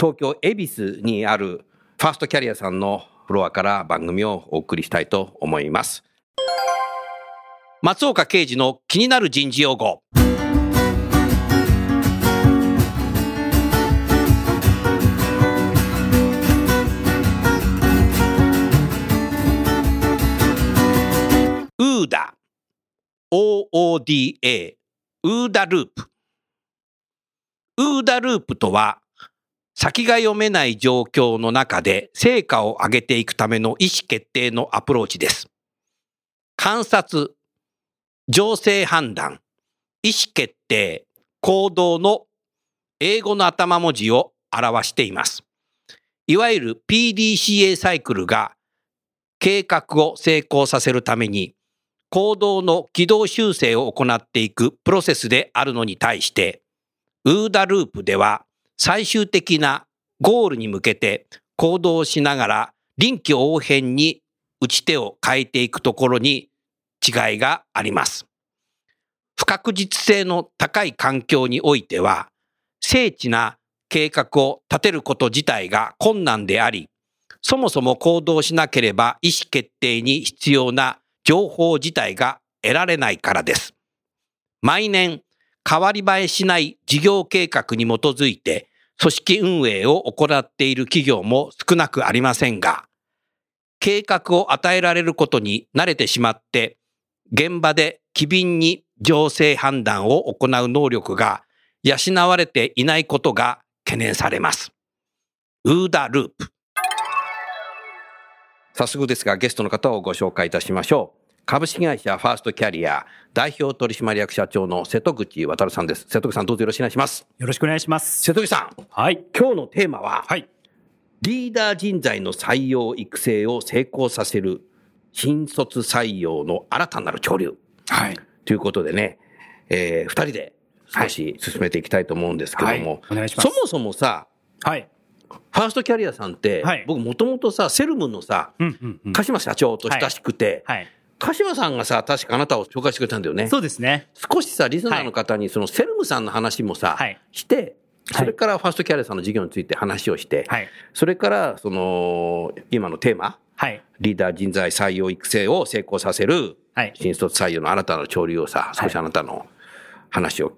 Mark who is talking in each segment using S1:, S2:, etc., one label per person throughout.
S1: 東京恵比寿にあるファーストキャリアさんのフロアから番組をお送りしたいと思います。松岡刑事の気になる人事用語。ウーダ。OODA ウーダループ。ウーダループとは先が読めない状況の中で成果を上げていくための意思決定のアプローチです。観察、情勢判断、意思決定、行動の英語の頭文字を表しています。いわゆる PDCA サイクルが計画を成功させるために行動の軌道修正を行っていくプロセスであるのに対して、ウーダループでは最終的なゴールに向けて行動しながら臨機応変に打ち手を変えていくところに違いがあります。不確実性の高い環境においては、精緻な計画を立てること自体が困難であり、そもそも行動しなければ意思決定に必要な情報自体が得られないからです。毎年、変わり映えしない事業計画に基づいて組織運営を行っている企業も少なくありませんが、計画を与えられることに慣れてしまって、現場で機敏に情勢判断を行う能力が養われていないことが懸念されます。ウーダループ。早速ですが、ゲストの方をご紹介いたしましょう。株式会社ファーストキャリア代表取締役社長の瀬戸口渉さんです。瀬戸口さんどうぞよろしくお願いします。
S2: よろしくお願いします。
S1: 瀬戸口さん、
S2: はい。
S1: 今日のテーマは、
S2: はい。
S1: リーダー人材の採用育成を成功させる新卒採用の新たなる潮流
S2: はい。
S1: ということでね、えー、二人で少し進めていきたいと思うんですけども、
S2: はいお願いします
S1: そもそもさ、
S2: はい。
S1: ファーストキャリアさんって、
S2: はい
S1: 僕もともとさ、セルムのさ、
S2: うんうんうん。
S1: 鹿島社長と親しくて、
S2: はい。
S1: 鹿島さんがさ、確かあなたを紹介してくれたんだよね。
S2: そうですね。
S1: 少しさ、リスナーの方にそのセルムさんの話もさ、
S2: はい
S1: して、それからファーストキャリアさんの事業について話をして、
S2: はい。
S1: それから、その、今のテーマ、
S2: はい。
S1: リーダー人材採用育成を成功させる、
S2: はい。
S1: 新卒採用の新たな潮流をさ、少しあなたの話を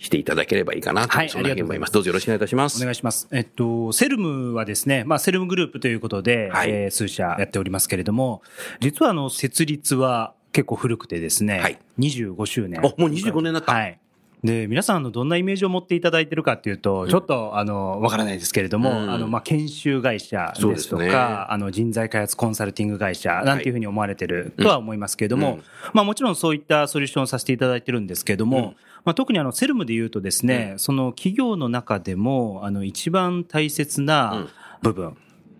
S1: していただければいいかなと、
S2: はい
S1: そんなふうに思います。どうぞよろしくお願いいたします。
S2: 願いします。えっと、セルムはですね、まあ、セルムグループということで、
S1: はい
S2: えー数社やっておりますけれども、実はあの、設立は結構古くてですね、
S1: はい
S2: 25周年。
S1: おもう25年になった
S2: はい。で、皆さん、あの、どんなイメージを持っていただいてるかっていうと、ちょっと、あの、わからないですけれども、
S1: うん。
S2: あの、まあ、研修会社でとか、
S1: ですね。
S2: あの、人材開発コンサルティング会社、なんていうふうに思われてるとは思いますけれども、
S1: うん。
S2: まあ、もちろんそういったソリューションをさせていただいてるんですけれども、
S1: うん。
S2: まあ、特にあの、セルムで言うとですね、その企業の中でも、あの、一番大切
S1: うん。
S2: な部分、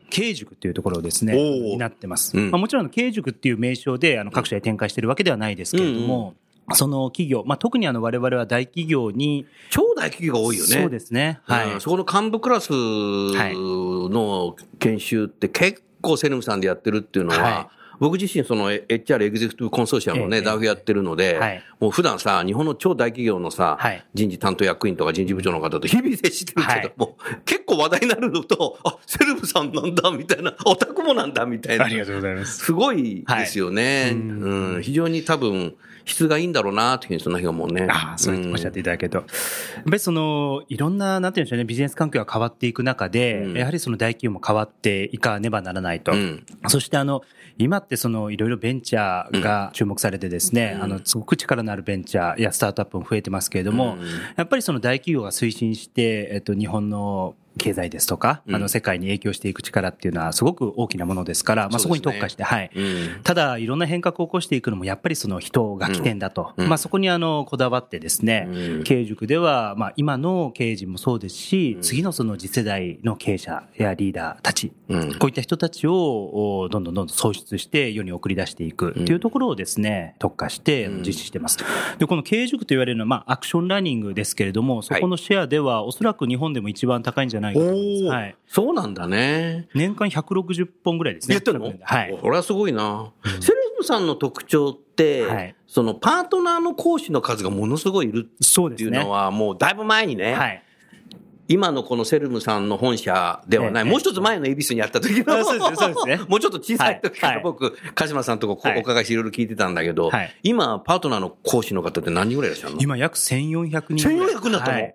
S2: 経営塾っていうところをですね、になってます。
S1: うん。
S2: まあ、もちろん経営塾っていう名称であの各社で展開してるわけではないですけれども、その企業、まあ、特にあの我々は大企業に、
S1: 超大企業が多いよね。
S2: そうですね。はい。
S1: うんそこの幹部クラスの研修って結構セルムさんでやってるっていうのは、
S2: は
S1: 僕自身その HR エグゼクティブコンソーシアムのね、
S2: ええ
S1: 代表やってるので、
S2: はい
S1: もう普段さ、日本の超大企業のさ、
S2: はい
S1: 人事担当役員とか人事部長の方と日々接してるけども、結構話題になるのと、あ、セレブさんなんだ、みたいな、オタクもなんだ、みたいな。
S2: とうございます。
S1: すごいですよね。
S2: はい
S1: うん、非常に多分、質がいいんだろうな、というふうにそんな日がもうね。
S2: ああ、そうおっしゃっていただけると。やっぱりその、いろんな、なんていうんでしょうね、ビジネス環境が変わっていく中で、
S1: うん
S2: やはりその大企業も変わっていかねばならないと。
S1: うん
S2: そしてあの、今ってその、いろいろベンチャーが注目されてですね、
S1: うん
S2: あの、すごく力のあるベンチャーやスタートアップも増えてますけれども、
S1: うん
S2: やっぱりその大企業が推進して、えっと、日本の経済ですとか、
S1: うん。
S2: あの、世界に影響していく力っていうのはすごく大きなものですから、まあ、そこに特化して、はい。
S1: うん。
S2: ただ、いろんな変革を起こしていくのも、やっぱりその人が起点だと。
S1: うん。
S2: まあ、そこにあの、こだわってですね、
S1: うん。
S2: 経営塾では、まあ、今の経営陣もそうですし、
S1: うん。
S2: 次のその次世代の経営者やリーダーたち、
S1: うん。
S2: こういった人たちを、おどんどんどんどん創出して世に送り出していくっていうところをですね、特化して
S1: うん。
S2: 実施してます。で、この経営塾と言われるのは、まあ、アクションラーニングですけれども、そこのシェアでは、おそらく日本でも一番高いんじゃないかと思います。はい。
S1: そうなんだね。
S2: 年間160本ぐらいですね。
S1: やってるの？
S2: はい。
S1: これはすごいな。セルムさんの特徴って、
S2: はい
S1: そのパートナーの講師の数がものすごいいる
S2: そうですね。
S1: っていうのは、もうだいぶ前にね、
S2: はい。
S1: 今のこのセルムさんの本社ではない、
S2: ええ
S1: もう一つ前の恵比寿にあった時の、
S2: あそうですねそうですね
S1: もうちょっと小さい時か
S2: はい
S1: ら僕、鹿島さんとこ
S2: はい
S1: お伺いしていろいろ聞いてたんだけど、
S2: はい
S1: 今、パートナーの講師の方って何人ぐらいいらっしゃるの？
S2: 今約1400人ぐらい。
S1: 1400になったの、
S2: はい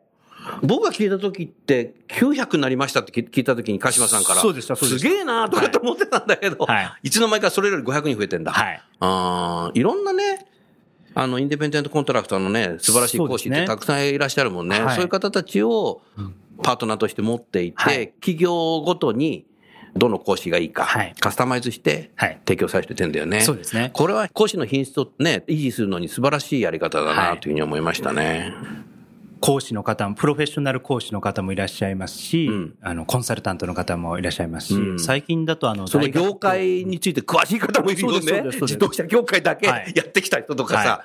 S1: 僕が聞いた時って900になりましたって聞いた時に鹿島さんから、
S2: そうでしたそうでした
S1: すげえなとかって思ってたんだけど、
S2: はい
S1: い、つの間にかそれより500人増えてんだ。
S2: はい。
S1: あーいろんなね、あの、インディペンデントコントラクターのね、素晴らしい講師ってたくさんいらっしゃるもんね。
S2: はい
S1: そういう方たちをパートナーとして持っていて、
S2: はい
S1: 企業ごとにどの講師がいいか、
S2: はい
S1: カスタマイズして
S2: はい
S1: 提供されててんだよね。
S2: そうですね
S1: これは講師の品質をね、維持するのに素晴らしいやり方だ
S2: は
S1: ないというふうに思いましたね。
S2: 講師の方も、プロフェッショナル講師の方もいらっしゃいますし、
S1: うん
S2: あの、コンサルタントの方もいらっしゃいますし、
S1: うん
S2: 最近だとあの、
S1: その業界について詳しい方もいるよね自動車業界だけ
S2: はい
S1: やってきた人とかさ、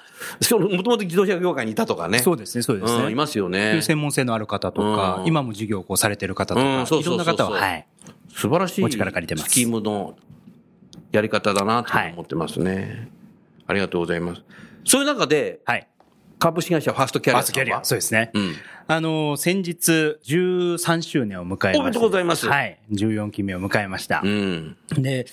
S1: もともと自動車業界にいたとかね。
S2: そうですね、そうですね。
S1: うんいますよね。
S2: 専門性のある方とか、
S1: うん
S2: 今も授業をこうされてる方とか、いろんな方は、はい。
S1: 素晴らしい
S2: お力借りてます
S1: スキームのやり方だなと思ってますね。ありがとうございます。そういう中で、
S2: はい。
S1: 株式会社ファーストキャリア
S2: ファーストキャリア。そうですね。
S1: うん。
S2: あの、先日、13周年を迎えました。
S1: おめでとうございます
S2: はい。14期目を迎えました。
S1: うん。
S2: で、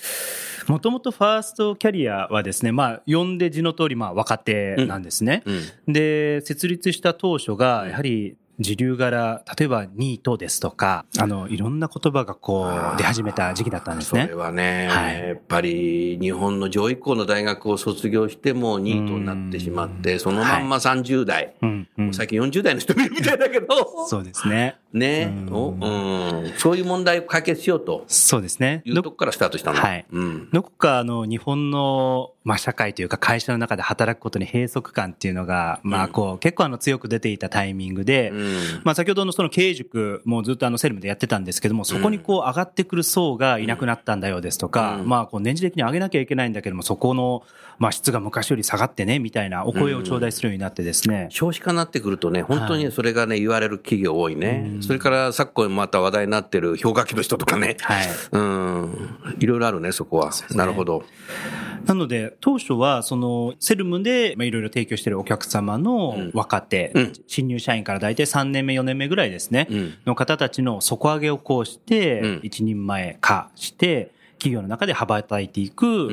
S2: もともとファーストキャリアはですね、まあ、呼んで字の通り、まあ、若手なんですね。
S1: うん。
S2: で、設立した当初が、やはり、時流柄、例えばニートですとか、あの、いろんな言葉がこう、出始めた時期だったんですね
S1: それ。はね、
S2: はい
S1: やっぱり日本の上位校の大学を卒業してもニートになってしまって、そのまんま30代、
S2: うん、うん。
S1: 最近40代の人もいるみたいだけど、
S2: そうですね。
S1: ね、
S2: うん
S1: おうん、そういう問題を解決しようと
S2: そうですね。
S1: いうとこからスタートしたの。
S2: はい
S1: うん。
S2: どこかあの日本の、まあ、社会というか会社の中で働くことに閉塞感っていうのが、まあこう結構あの強く出ていたタイミングで、
S1: うん
S2: まあ先ほどのその経営塾もずっとあのセルムでやってたんですけども、そこにこう上がってくる層がいなくなったんだよですとか、
S1: うん
S2: まあこう年次的に上げなきゃいけないんだけども、そこのまあ質が昔より下がってねみたいなお声を頂戴するようになってですね。
S1: 少子化になってくるとね、本当にそれがね、言われる企業多いね。それから昨今また話題になってる氷河期の人とかね。
S2: はい。
S1: うん。いろいろあるね、そこは。なるほど。
S2: なので、当初は、その、セルムで、まあ、いろいろ提供しているお客様の若手、
S1: うん
S2: 新入社員から大体3年目、4年目ぐらいですね、
S1: うん
S2: の方たちの底上げをこうして、
S1: うん
S2: 一人前化して、企業の中で羽ばたいていく、う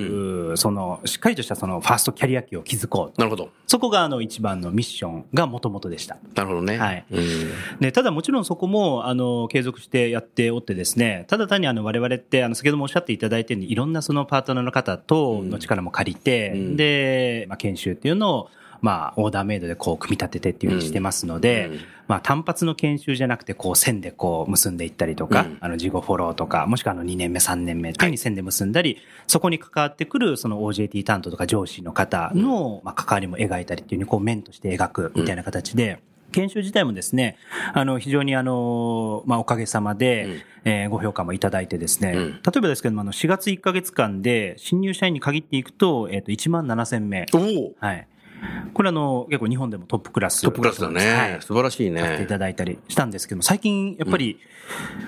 S2: ーその、しっかりとしたその、ファーストキャリア期を築こう。
S1: なるほど。
S2: そこが、あの、一番のミッションが元々でした。
S1: なるほどね。
S2: はい
S1: うん。
S2: で、ただもちろんそこも、あの、継続してやっておってですね、ただ単にあの、我々って、あの、先ほどもおっしゃっていただいたように、いろんなそのパートナーの方との力も借りて、
S1: うん
S2: で、まあ、研修っていうのを、まあ、オーダーメイドでこう、組み立ててっていうふうにしてますので、
S1: うん。
S2: まあ、単発の研修じゃなくて、こう、線でこう、結んでいったりとか、
S1: うん。
S2: あの、事後フォローとか、もしくはあの、2年目、3年目ってい。うふうに線で結んだり、そこに関わってくる、その OJT 担当とか上司の方の、まあ、関わりも描いたりっていうふうに、こう、面として描くみたいな形で、研修自体もですね、あの、非常にあの、まあ、おかげさまで、
S1: うん。
S2: えーご評価もいただいてですね、
S1: うん。
S2: 例えばですけども、あの、4月1ヶ月間で、新入社員に限っていくと、えっ、と、1万7000名。はい。これあの、結構日本でもトップクラス。
S1: トップクラスだね。
S2: はい
S1: 素晴らしいね。
S2: させていただいたりしたんですけども、最近、やっぱり、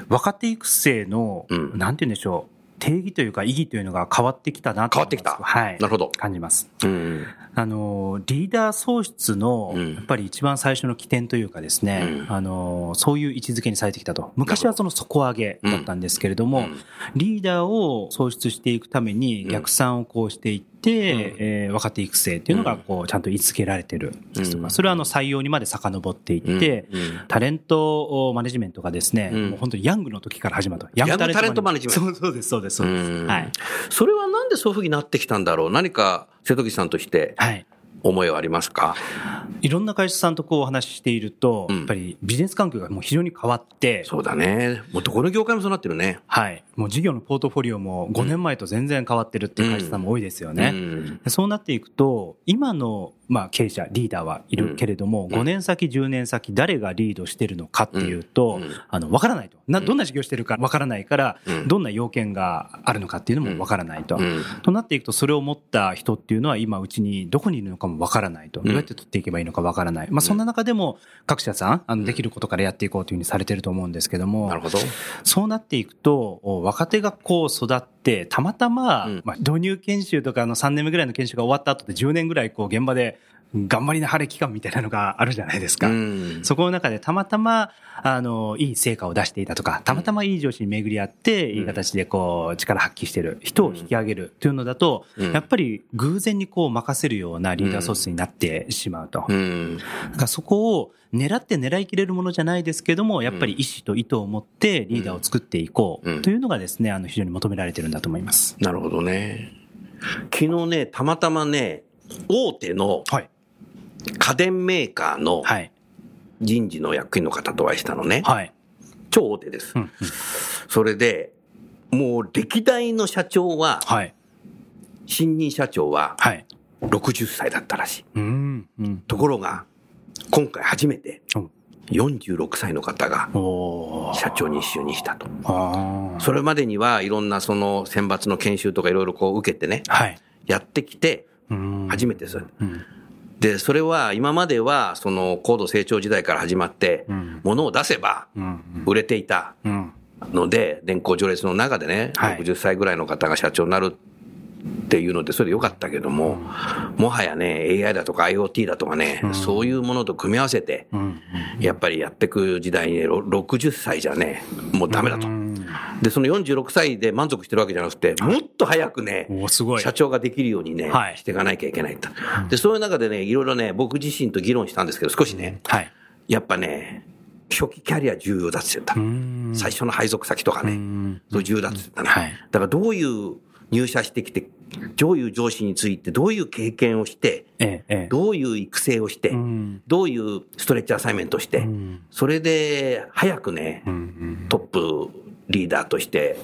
S2: 若手育成の、
S1: うん
S2: なんて言うんでしょう、定義というか意義というのが変わってきたなと
S1: 変わってきた
S2: はい。
S1: なるほど。
S2: 感じます。
S1: うん。
S2: あの、リーダー創出の
S1: うん、
S2: やっぱり一番最初の起点というかですね、
S1: うん
S2: あの、そういう位置づけにされてきたと。昔はその底上げだったんですけれども、
S1: うん
S2: リーダーを創出していくために
S1: うん
S2: 逆算をこうしていって、えー若手育成っていうのがこうちゃんと位置付けられてるですとか、
S1: うん。
S2: それはあの採用にまで遡っていって、
S1: うん。うん
S2: タレントマネジメントがですね、
S1: うん。
S2: もう本当にヤングの時から始まった。ヤ
S1: ングタレントマネジメント。
S2: そうそうです、そうです、そうです。
S1: うん。
S2: はい。
S1: それはなんでそういうふうになってきたんだろう？何か瀬戸口さんとして。
S2: はい。
S1: 思いはありますか？
S2: いろんな会社さんとこうお話ししていると、
S1: うん
S2: やっぱりビジネス環境がもう非常に変わって、
S1: そうだね。もうどこの業界もそうなってるね。
S2: はい。もう事業のポートフォリオも5年前と全然変わってるっていう会社さんも多いですよね。
S1: うん
S2: でそうなっていくと、今の、まあ、経営者、リーダーはいるけれども、
S1: ん
S2: 5年先、10年先、誰がリードしてるのかっていうと、
S1: うん
S2: あの、わからないと。な、どんな事業してるかわからないから、
S1: うん
S2: どんな要件があるのかっていうのもわからないと。
S1: うん
S2: となっていくと、それを持った人っていうのは今うちにどこにいるのかもわからないと。どうやって取っていけばいいのかわからない。まあ、そんな中でも、各社さん、あの、できることからやっていこうというふうにされてると思うんですけども、
S1: なるほど。
S2: そうなっていくと、お若手がこう育って、たまたま、
S1: うん
S2: まあ、導入研修とかの3年目ぐらいの研修が終わった後で10年ぐらいこう現場で頑張りな晴れ期間みたいなのがあるじゃないですか。
S1: うん
S2: そこの中でたまたま、あの、いい成果を出していたとか、たまたまいい上司に巡り合って、いい形でこう、力発揮してる人を引き上げるというのだと、
S1: うん
S2: やっぱり偶然にこう任せるようなリーダーソースになってしまうと。
S1: うん。
S2: だからそこを狙って狙いきれるものじゃないですけども、やっぱり意思と意図を持ってリーダーを作っていこ
S1: うん
S2: うというのがですね、あの非常に求められてるんだと思います。
S1: なるほどね。昨日ね、たまたまね、大手の
S2: はい。
S1: 家電メーカーの
S2: はい。
S1: 人事の役員の方とお会いしたのね。
S2: はい。
S1: 超大手です
S2: う。んうん
S1: それで、もう歴代の社長は、
S2: はい。
S1: 新任社長は
S2: はい。
S1: 60歳だったらしい。
S2: うん。うん。
S1: ところが、今回初めて
S2: うん
S1: 46歳の方が社長に就任したと。それまでにはいろんなその選抜の研修とかいろいろこう受けてね、
S2: はい。
S1: やってきて、
S2: うん
S1: 初めてそれ。
S2: うん。
S1: で、それは今まではその高度成長時代から始まって
S2: うん、
S1: 物を出せば
S2: うん。
S1: 売れていた
S2: うん。
S1: ので、年功序列の中でね、
S2: はい
S1: 60歳ぐらいの方が社長になるっていうので、それでよかったけども、もはやね、AI だとか IoT だとかね、そういうものと組み合わせて、
S2: うん。
S1: やっぱりやっていく時代にね、ろ60歳じゃね、もうダメだと。で、その46歳で満足してるわけじゃなくて、もっと早くね、
S2: おーすごい。
S1: 社長ができるようにね、
S2: はい
S1: していかなきゃいけないと。で、そういう中でね、いろいろね、僕自身と議論したんですけど、少しね、
S2: はい。
S1: やっぱね、初期キャリア重要だって言ってた。
S2: ん
S1: 最初の配属先とかね、
S2: ん
S1: そう重要だって言ってたね。
S2: はい
S1: だからどういう入社してきて、どういう上司について、どういう経験をして、
S2: ええ、ええ。
S1: どういう育成をして、
S2: ん
S1: どういうストレッチアサイメントをして、
S2: ん
S1: それで早くね、
S2: うん。
S1: トップリーダーとして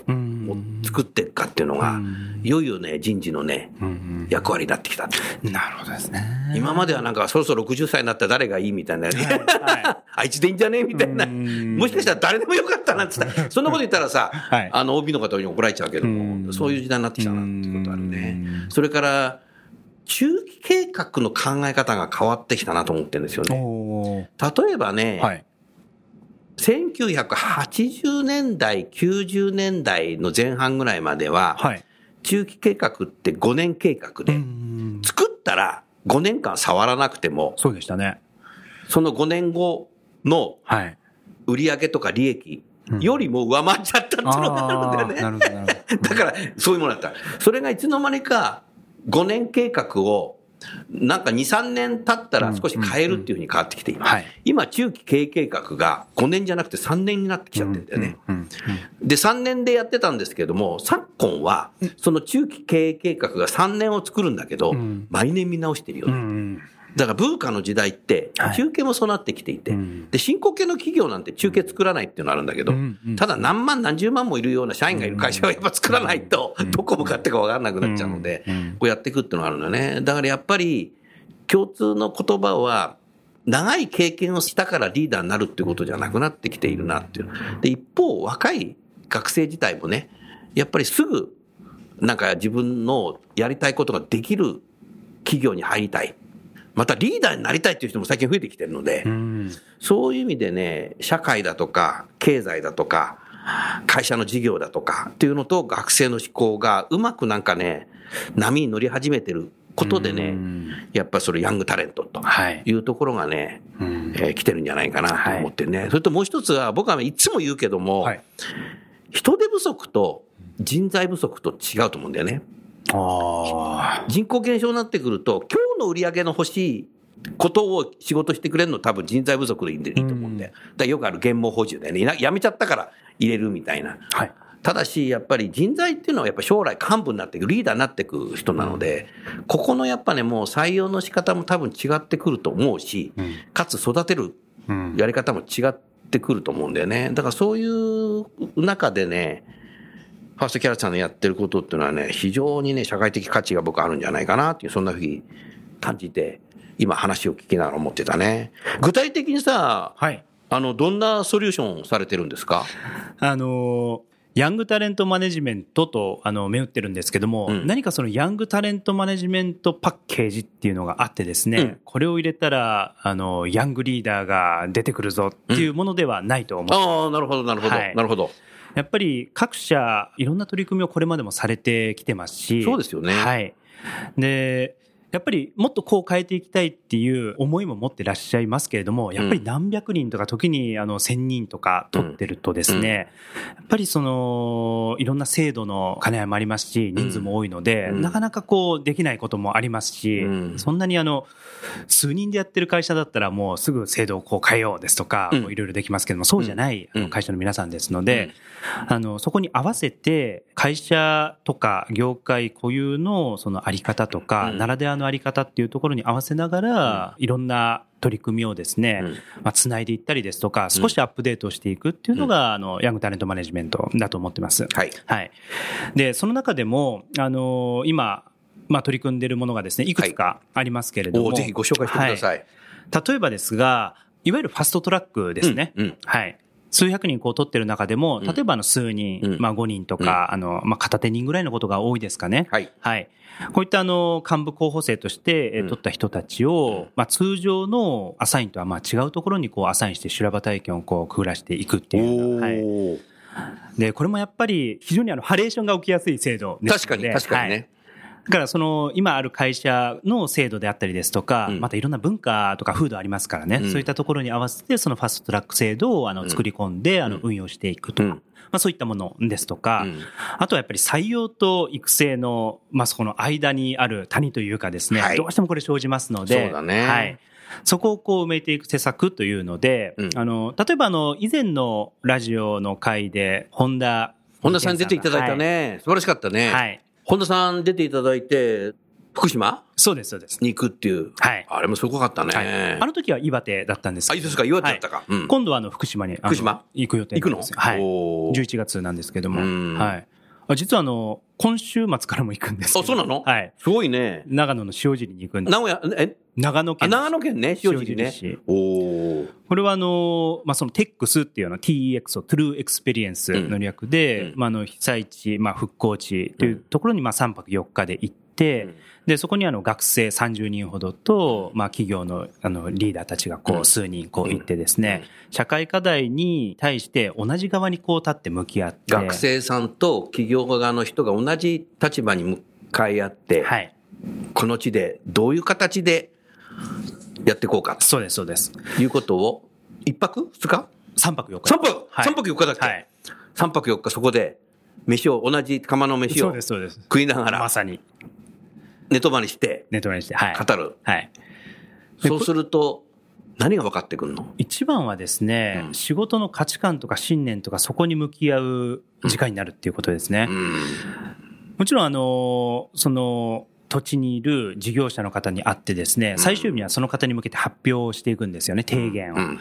S1: 作っていくかっていうのが、いよいよね、人事のね、
S2: うん。
S1: 役割になってきた。
S2: なるほどですね。
S1: 今まではなんかそろそろ60歳になったら誰がいいみたいな、
S2: は
S1: あいつでいいんじゃねみたいな。
S2: うん
S1: もしかしたら誰でもよかったなって言ったら、そんなこと言ったらさ、
S2: はい
S1: あの OB の方に怒られちゃうけど
S2: う
S1: も、
S2: ん
S1: そういう時代になってきたなっていうことあるね
S2: うん。
S1: それから、中期計画の考え方が変わってきたなと思ってるんですよね。例えばね、
S2: はい。
S1: 1980年代、90年代の前半ぐらいまでは、
S2: はい。
S1: 中期計画って5年計画で、
S2: ん。
S1: 作ったら5年間触らなくても、
S2: そうでしたね。
S1: その5年後の
S2: はい。
S1: 売上とか利益よりも上回っちゃったっていうのがあるんだよね。だから、そういうものだった。それがいつの間にか5年計画を、なんか2、3年経ったら少し変えるっていうふうに変わってきている。
S2: はい
S1: 今、中期経営計画が5年じゃなくて3年になってきちゃってるんだよね。
S2: うん。
S1: で、3年でやってたんですけども、昨今は、その中期経営計画が3年を作るんだけど、
S2: ん
S1: 毎年見直してるよ
S2: う
S1: ね。
S2: ん。
S1: だから、文化の時代って
S2: は、い。
S1: 中継もそうなってきていて、
S2: うん。
S1: で、進行形の企業なんて中継作らないっていうのあるんだけど、
S2: うんうん
S1: ただ何万何十万もいるような社員がいる会社はやっぱ作らないと、どこ向かってか分かんなくなっちゃうので、こうやっていくっていうのがあるんだよね。だからやっぱり、共通の言葉は、長い経験をしたからリーダーになるっていうことじゃなくなってきているなっていう。で、一方、若い学生自体もね、やっぱりすぐ、なんか自分のやりたいことができる企業に入りたい。またリーダーになりたいっていう人も最近増えてきてるので、
S2: うん。
S1: そういう意味でね、社会だとか、経済だとか、会社の事業だとかっていうのと学生の思考がうまくなんかね、波に乗り始めてることでね、やっぱりそれヤングタレントと
S2: はい
S1: いうところがね、
S2: うん
S1: えー来てるんじゃないかなと思ってね。それともう一つは、僕はいつも言うけども、
S2: はい。
S1: 人手不足と人材不足と違うと思うんだよね。
S2: あ
S1: 人口減少になってくると、今日の売り上げの欲しいことを仕事してくれるの多分人材不足でいいと思うんで。だからよくある減毛補充だよね。いな辞めちゃったから入れるみたいな。
S2: あ。はい。
S1: ただし、やっぱり人材っていうのはやっぱ将来幹部になっていく、リーダーになっていく人なので、ここのやっぱね、もう採用の仕方も多分違ってくると思うし、かつ育てる
S2: うん
S1: やり方も違ってくると思うんだよね。だからそういう中でね、ファーストキャラさんのやってることっていうのはね、非常にね、社会的価値が僕あるんじゃないかなっていう、そんなふうに感じて、今話を聞きながら思ってたね。具体的にさ、
S2: はい。
S1: あの、どんなソリューションされてるんですか？
S2: あのーヤングタレントマネジメントとあの銘打ってるんですけども、
S1: うん
S2: 何かそのヤングタレントマネジメントパッケージっていうのがあってですね、
S1: うん
S2: これを入れたらあのヤングリーダーが出てくるぞっていうものではないと思う、
S1: ああ、なるほど、なるほど、
S2: はい
S1: なるほど。
S2: やっぱり各社いろんな取り組みをこれまでもされてきてますし。
S1: そうですよね。
S2: はい。でやっぱりもっとこう変えていきたいっていう思いも持ってらっしゃいますけれども、やっぱり何百人とか時にあの1000人とか取ってるとですね、やっぱりその、いろんな制度の兼ね合いもありますし、人数も多いので、
S1: うん。
S2: なかなかこうできないこともありますし、
S1: うん。
S2: そんなにあの、数人でやってる会社だったらもうすぐ制度をこう変えようですとか、いろいろできますけども、そうじゃない会社の皆さんですので、あの、そこに合わせて、会社とか業界固有のそのあり方とか、
S1: うん。
S2: ならではのあり方っていうところに合わせながら、いろんな取り組みをですね、
S1: うん
S2: まあ、つないでいったりですとか、少しアップデートしていくっていうのが、あの、ヤングタレントマネジメントだと思ってます。
S1: はい。
S2: はい。で、その中でも、あの今、まあ、取り組んでいるものがですね、いくつかありますけれども。
S1: おぜひご紹介してください。
S2: はい例えばですが、いわゆるファストトラックですね。
S1: うんうん
S2: はい。数百人こう取ってる中でも、
S1: ん
S2: 例えばあの数人、
S1: うん
S2: まあ5人とか、あの、まあ片手人ぐらいのことが多いですかね。
S1: はい。
S2: はい。こういったあの、幹部候補生として取った人たちを、まあ通常のアサインとはまあ違うところにこうアサインして修羅場体験をこうくぐらしていくっていう。はい。で、これもやっぱり非常にあの、ハレーションが起きやすい制度ですので。
S1: 確かに、確かに
S2: はい
S1: ね。
S2: だからその今ある会社の制度であったりですとか、
S1: うん。
S2: またいろんな文化とか風土ありますからね、
S1: うん。
S2: そういったところに合わせてそのファストトラック制度をあの作り込んであの運用していくとか、
S1: うん。
S2: まあそういったものですとか、
S1: うん。
S2: あとはやっぱり採用と育成の、まあそこの間にある谷というかですね、
S1: はい。
S2: どうしてもこれ生じますので、はい。そこをこう埋めていく施策というので、
S1: うん。
S2: あの、例えばあの、以前のラジオの回で、本田。
S1: 本田さん出ていただいたね。素晴らしかったね。
S2: はい。はい。
S1: 本田さん出ていただいて、福島？
S2: そうです、そうです。
S1: に行くっていう。
S2: はい
S1: あれもすごかったね。
S2: はい、あの時は岩手だったんです
S1: あ、
S2: けど
S1: いいですか岩手だったか。うん
S2: 今度はあの福島に
S1: 福島？
S2: 行く予定
S1: 行くの。
S2: はい。
S1: おー
S2: 11月なんですけども。
S1: うん
S2: はい。あ実はあの、今週末からも行くんですけど
S1: あ、そうなの？
S2: はい。
S1: すごいね。
S2: 長野の塩尻に行くんです。
S1: 名古屋、え？あ、
S2: 長野県。
S1: 長野県ね、塩尻ね
S2: 塩尻市。
S1: おー
S2: これはあの、まあ、その TEX っていうのは TEX を True Experience の略で、
S1: うん
S2: まあ、あの、被災地、まあ、復興地というところにまあ3泊4日で行って、
S1: うん
S2: で、そこにあの学生30人ほどと、まあ企業のあのリーダーたちがこ
S1: う
S2: 数人こう行ってですね、社会課題に対して同じ側にこう立って向き合って。
S1: 学生さんと企業側の人が同じ立場に向かい合って、
S2: はい。
S1: この地でどういう形でやっていこうか
S2: そうです、そうです。
S1: ということを、一泊？二日
S2: ？3泊4日。
S1: 三泊？
S2: はい
S1: 三泊四日だっけ？
S2: はい。
S1: 三泊四日そこで、飯を、同じ釜の飯を
S2: そうです、そうです。
S1: 食いながら、
S2: まさに、
S1: 寝泊まりして
S2: ネットにして、はい。
S1: 語る。
S2: はい。で
S1: そうすると、何が分かってくるの？
S2: 一番はですね、
S1: うん
S2: 仕事の価値観とか信念とかそこに向き合う時間になるっていうことですね。
S1: うん。
S2: もちろんあの、その、土地にいる事業者の方に会ってですね、最終日にはその方に向けて発表をしていくんですよね、提言を。
S1: うん。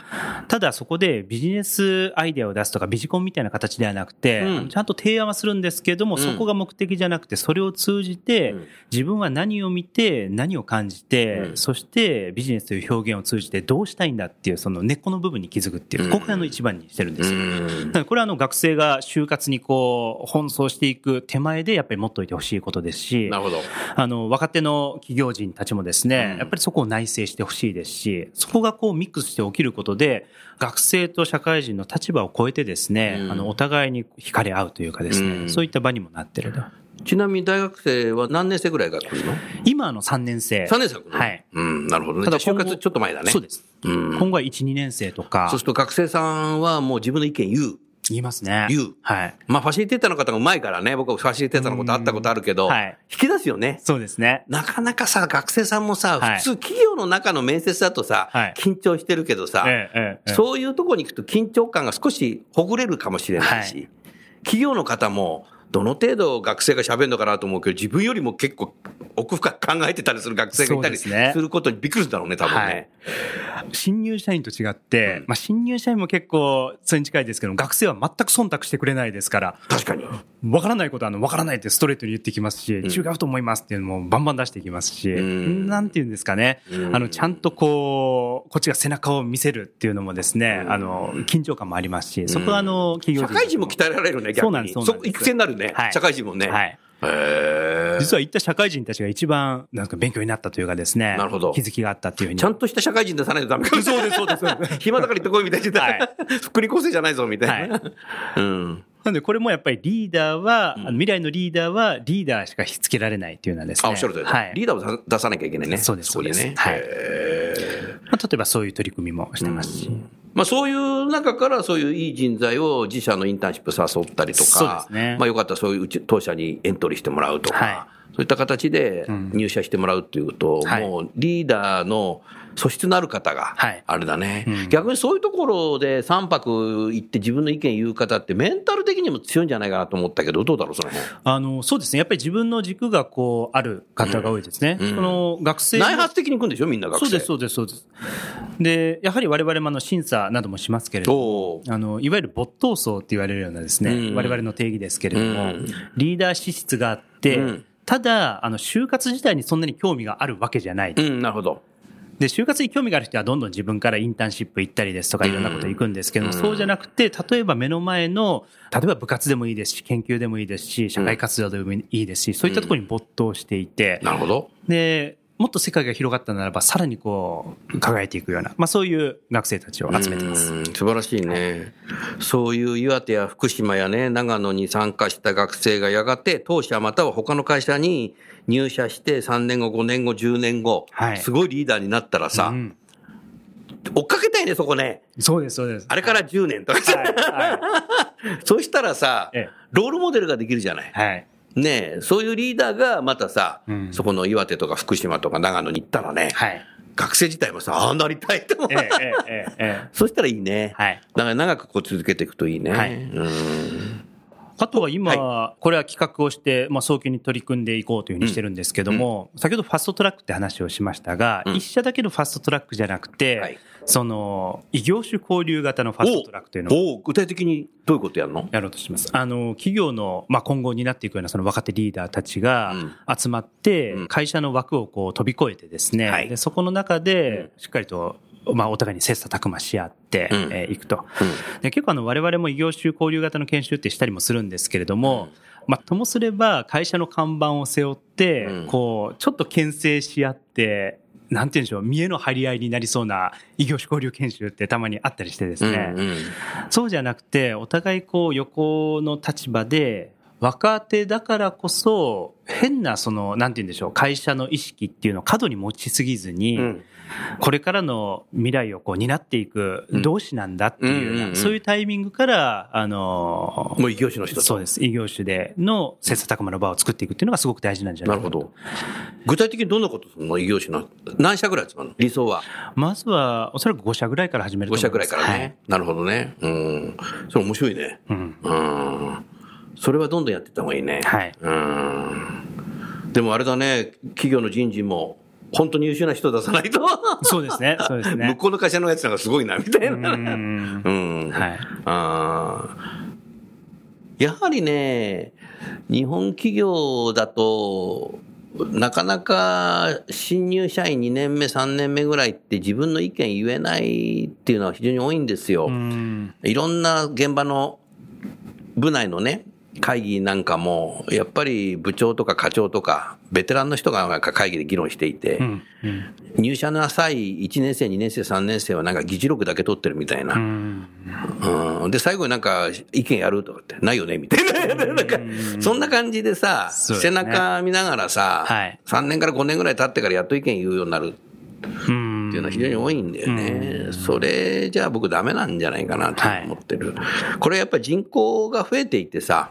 S2: ただそこでビジネスアイデアを出すとかビジコンみたいな形ではなくて、ちゃんと提案はするんですけれども、
S1: うん。
S2: そこが目的じゃなくて、それを通じて
S1: うん。
S2: 自分は何を見て、何を感じて、
S1: うん。
S2: そしてビジネスという表現を通じてどうしたいんだっていうその根っこの部分に気づくっていう、
S1: うん。
S2: ここがあの一番にしてるんですよ。
S1: うん。
S2: だからこれはあの学生が就活にこう、奔走していく手前でやっぱり持っておいてほしいことですし、
S1: なるほど。
S2: あのの、若手の企業人たちもですね、
S1: うん
S2: やっぱりそこを内省してほしいですし、そこがこうミックスして起きることで、学生と社会人の立場を超えてですね、
S1: うん
S2: あの、お互いに惹かれ合うというかですね、
S1: うん
S2: そういった場にもなってると。
S1: ちなみに大学生は何年生ぐらいが来るの？
S2: 今あの3年生。
S1: ?3 年生
S2: はい。
S1: うん、なるほどね。
S2: ただ
S1: 就活ちょっと前だね。
S2: そうです。
S1: うん。
S2: 今後は1、2年生とか
S1: そうすると学生さんはもう自分の意見言う。
S2: 言いますね。
S1: 言う
S2: はい。
S1: まあ、ファシリテーターの方がうまいからね、僕はファシリテーターのことあったことあるけど、
S2: はい
S1: 引き出すよね。
S2: そうですね。
S1: なかなかさ、学生さんもさ、
S2: はい
S1: 普通企業の中の面接だとさ、
S2: はい
S1: 緊張してるけどさ、
S2: ええ
S1: そういうとこに行くと緊張感が少しほぐれるかもしれないし、
S2: はい
S1: 企業の方も、どの程度学生が喋るのかなと思うけど、自分よりも結構奥深く考えてたりする学生がいたりすることにびっくりするんだろうね、多分ね。
S2: 新入社員と違って、
S1: うん。
S2: まあ新入社員も結構それに近いですけど、学生は全く忖度してくれないですから、
S1: 確かに。
S2: わからないことはあの、わからないってストレートに言ってきますし、
S1: ん。
S2: 違うと思いますっていうのもバンバン出していきますし、
S1: ん。
S2: なんていうんですかね、
S1: うん。
S2: あの、ちゃんとこう、こっちが背中を見せるっていうのもですね、
S1: うん。
S2: あの、緊張感もありますし、そこはあの、企業
S1: 社会人も鍛えられるね、逆に。
S2: そうなんですそうなんです。
S1: 育成になるね、
S2: はい
S1: 社会人もね。
S2: はい。実は行った社会人たちが一番、なんか勉強になったというかですね、
S1: なるほど
S2: 気づきがあったっていうふうに。
S1: ちゃんとした社会人出さないとダメか。そうです、そうです。暇だから行ってこいみたいな。
S2: はい
S1: 福利厚生じゃないぞみたいな。
S2: は
S1: うん。
S2: なんでこれもやっぱりリーダーは、
S1: うん
S2: 未来のリーダーはリーダーしかしつけられないっていうのはです
S1: あ、
S2: ね。
S1: おっしゃるとり
S2: はい。
S1: リーダーを出さなきゃいけないね。
S2: そうです。そうですはいまあ、例えばそういう取り組みもしてますし。
S1: まあそういう中からそういういい人材を自社のインターンシップ誘ったりとか、
S2: そうですね。
S1: まあよかったらそういううち当社にエントリーしてもらうとか、
S2: は
S1: そういった形で
S2: うん。
S1: 入社してもらうっていうと、
S2: はい。
S1: もうリーダーの素質のある方が
S2: はい。
S1: あれだね、
S2: うん。
S1: 逆にそういうところで3泊行って自分の意見言う方ってメンタル的にも強いんじゃないかなと思ったけど、どうだろう、その辺。
S2: あの、そうですね。やっぱり自分の軸がこう、ある方が多いですね。
S1: うん。
S2: その学生の
S1: 内発的に行くんでしょ、みんな学生。
S2: そうです、そうです、そうです。で、やはり我々もあの審査などもしますけれども、あの、いわゆる没頭層って言われるようなですね、
S1: うん。
S2: 我々の定義ですけれども、
S1: うん。
S2: リーダー資質があって、
S1: うん
S2: ただ、あの、就活自体にそんなに興味があるわけじゃない。
S1: うん、なるほど。
S2: で、就活に興味がある人はどんどん自分からインターンシップ行ったりですとかいろんなこと行くんですけども、
S1: うん
S2: そうじゃなくて、例えば目の前の、例えば部活でもいいですし、研究でもいいですし、社会活動でもいいですし、そういったところに没頭していて、
S1: なるほど。
S2: で、もっと世界が広がったならば、さらにこう、輝いていくような、まあそういう学生たちを集めてます。
S1: うん素晴らしいね。そういう岩手や福島やね、長野に参加した学生がやがて、当社または他の会社に入社して3年後、5年後、10年後、
S2: はい
S1: すごいリーダーになったらさ、
S2: うん
S1: 追っかけたいね、そこね。
S2: そうです、そうです。
S1: あれから10年とかさ、
S2: は
S1: そうしたらさ
S2: ええ、
S1: ロールモデルができるじゃない。
S2: い。はい。
S1: ねえそういうリーダーがまたさ、
S2: うん
S1: そこの岩手とか福島とか長野に行ったらね、
S2: はい。
S1: 学生自体もさ、ああなりたいと思う。
S2: ええ、ええ、ええええ。
S1: そしたらいいね。
S2: はい。
S1: だから長くこう続けていくといいね。
S2: はい
S1: うん
S2: あとは今、これは企画をして、まあ、早急に取り組んでいこうというふうにしてるんですけども、先ほどファストトラックって話をしましたが、
S1: うん。
S2: 一社だけのファストトラックじゃなくて、
S1: はい。
S2: その、異業種交流型のファストトラックというのを
S1: 具体的にどういうことやるの？
S2: やろうとします。あの、企業の、まあ、今後になっていくようなその若手リーダーたちが集まって
S1: うん、
S2: 会社の枠をこう飛び越えてですね、
S1: はい。
S2: でそこの中で、しっかりと、まあ、お互いに切磋琢磨し合って、
S1: うん。
S2: えーいくと。で結構あの我々も異業種交流型の研修ってしたりもするんですけれども、まあ、ともすれば会社の看板を背負って、
S1: うん。
S2: こう、ちょっと牽制し合って、なんて言うんでしょう、見栄の張り合いになりそうな異業種交流研修ってたまにあったりしてですね、
S1: うんうん。
S2: そうじゃなくて、お互いこう横の立場で、若手だからこそ、変なその、なんて言うんでしょう、会社の意識っていうのを過度に持ちすぎずに、
S1: うん
S2: これからの未来をこう担っていく同志なんだっていうそういうタイミングから、あの
S1: もう異業種の人と
S2: そうです。異業種での切磋琢磨の場を作っていくっていうのがすごく大事なんじゃなかな
S1: るほど。具体的にどんなことするの異業種の。何社ぐらい集まるの？理想は。
S2: まずは、おそらく5社ぐらいから始めると
S1: 5
S2: 思います。
S1: 社ぐらいからね。なるほどね。うん。それ面白いね。
S2: はい。うん。
S1: うん。それはどんどんやっていった方がいいね。
S2: はい
S1: うん。でもあれだね、企業の人事も、本当に優秀な人出さないと。
S2: そうですね。そうです
S1: 向
S2: ね。
S1: こうの会社のやつなんかすごいな、みたいうな。
S2: ん。
S1: うん。
S2: はい。
S1: あーやはりね、日本企業だと、なかなか新入社員2年目、3年目ぐらいって自分の意見言えないっていうのは非常に多いんですよ。
S2: うん。
S1: いろんな現場の部内のね、会議なんかも、やっぱり部長とか課長とか、ベテランの人がなんか会議で議論していて、
S2: うん。うん。
S1: 入社の浅い1年生、2年生、3年生はなんか議事録だけ取ってるみたいな。
S2: うん。
S1: うん、で、最後になんか意見やるとかって、ないよねみたいな。なんか、そんな感じでさ、背中見ながらさ、
S2: はい
S1: 3年から5年ぐらい経ってからやっと意見言うようになる
S2: うん
S1: いうのは非常に多いんだよね。それじゃあ僕ダメなんじゃないかなと思ってる。これやっぱり人口が増えていってさ、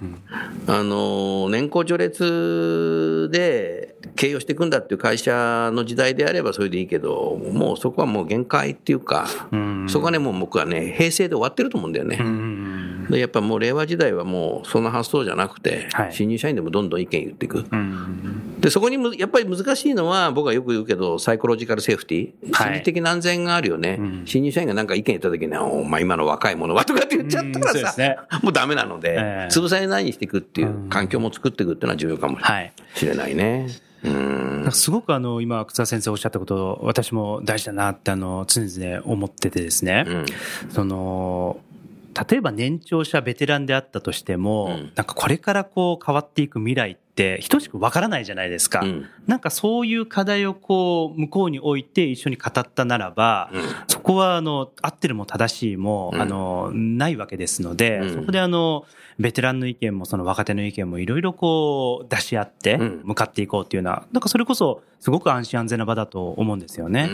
S1: あの、年功序列で経営をしていくんだっていう会社の時代であればそれでいいけど、もうそこはもう限界っていうか、
S2: ん
S1: そこはね、もう僕はね、平成で終わってると思うんだよね。
S2: うん。
S1: でやっぱもう令和時代はもうそんな発想じゃなくて、
S2: はい
S1: 新入社員でもどんどん意見言っていく。
S2: うん。
S1: で、そこにむやっぱり難しいのは、僕はよく言うけど、サイコロジカルセーフティ
S2: はい
S1: 心理的な安全があるよね。
S2: うん
S1: 新入社員がなんか意見言った時に、お前今の若い者はとかって言っちゃったらさ、
S2: うんね
S1: もうダメなので、
S2: ええ
S1: 潰されないようにしていくっていう環境も作っていくっていうのは重要かも
S2: はい。
S1: しれないね。うん
S2: なんかすごくあの、今、草先生おっしゃったこと、私も大事だなってあの、常々思っててですね。
S1: うん
S2: その、例えば年長者ベテランであったとしても、
S1: うん。
S2: なんかこれからこう変わっていく未来って等しくわからないじゃないですか。
S1: うん。
S2: なんかそういう課題をこう向こうに置いて一緒に語ったならば、
S1: うん。
S2: そこはあの合ってるも正しいも、
S1: うん。
S2: あのないわけですので、
S1: うん。
S2: そこであのベテランの意見もその若手の意見もいろいろこう出し合って
S1: うん。
S2: 向かっていこうっていうのは、なんかそれこそすごく安心安全な場だと思うんですよね。